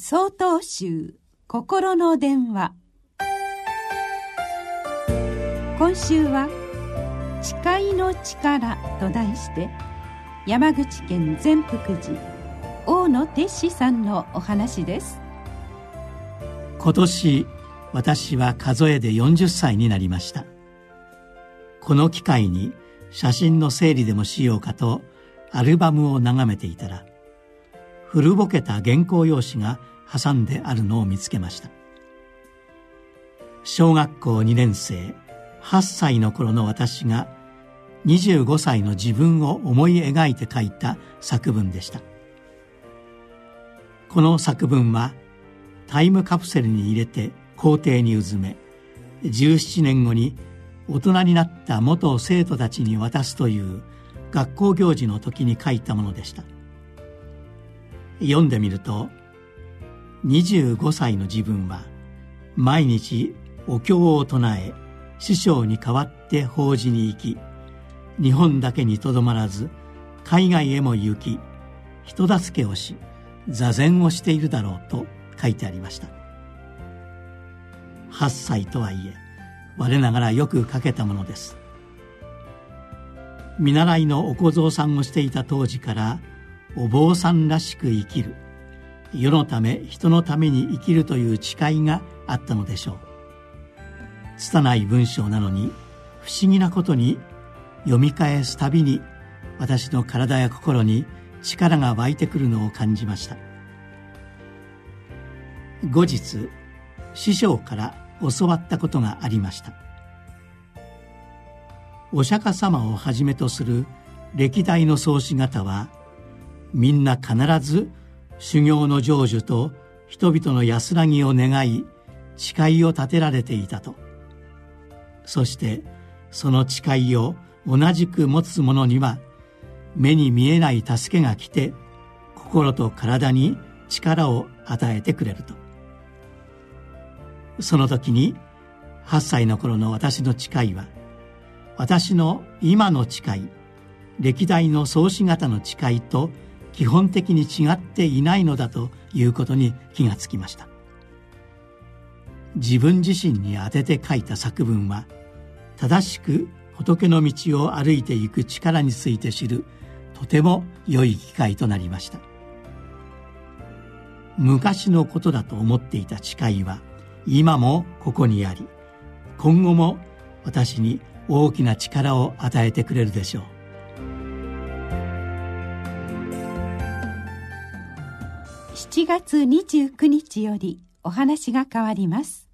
総統集心の電話。今週は「誓いの力」と題して山口県善福寺大野哲司さんのお話です。今年私は数えで40歳になりました。この機会に写真の整理でもしようかとアルバムを眺めていたら古ぼけた原稿用紙が挟んであるのを見つけました。小学校2年生8歳の頃の私が25歳の自分を思い描いて書いた作文でした。この作文はタイムカプセルに入れて校庭にうずめ17年後に大人になった元生徒たちに渡すという学校行事の時に書いたものでした。読んでみると25歳の自分は毎日お経を唱え師匠に代わって法事に行き日本だけにとどまらず海外へも行き人助けをし座禅をしているだろうと書いてありました。8歳とはいえ我ながらよく書けたものです。見習いのお小僧さんをしていた当時からお坊さんらしく生きる。世のため人のために生きるという誓いがあったのでしょう。拙い文章なのに不思議なことに読み返すたびに私の体や心に力が湧いてくるのを感じました。後日師匠から教わったことがありました。お釈迦様をはじめとする歴代の創始方はみんな必ず修行の成就と人々の安らぎを願い誓いを立てられていたと。そしてその誓いを同じく持つ者には目に見えない助けが来て心と体に力を与えてくれると。その時に8歳の頃の私の誓いは私の今の誓い歴代の創始型の誓いと基本的に違っていないのだということに気がつきました。自分自身に当てて書いた作文は正しく仏の道を歩いていく力について知るとても良い機会となりました。昔のことだと思っていた誓いは今もここにあり今後も私に大きな力を与えてくれるでしょう。7月29日よりお話が変わります。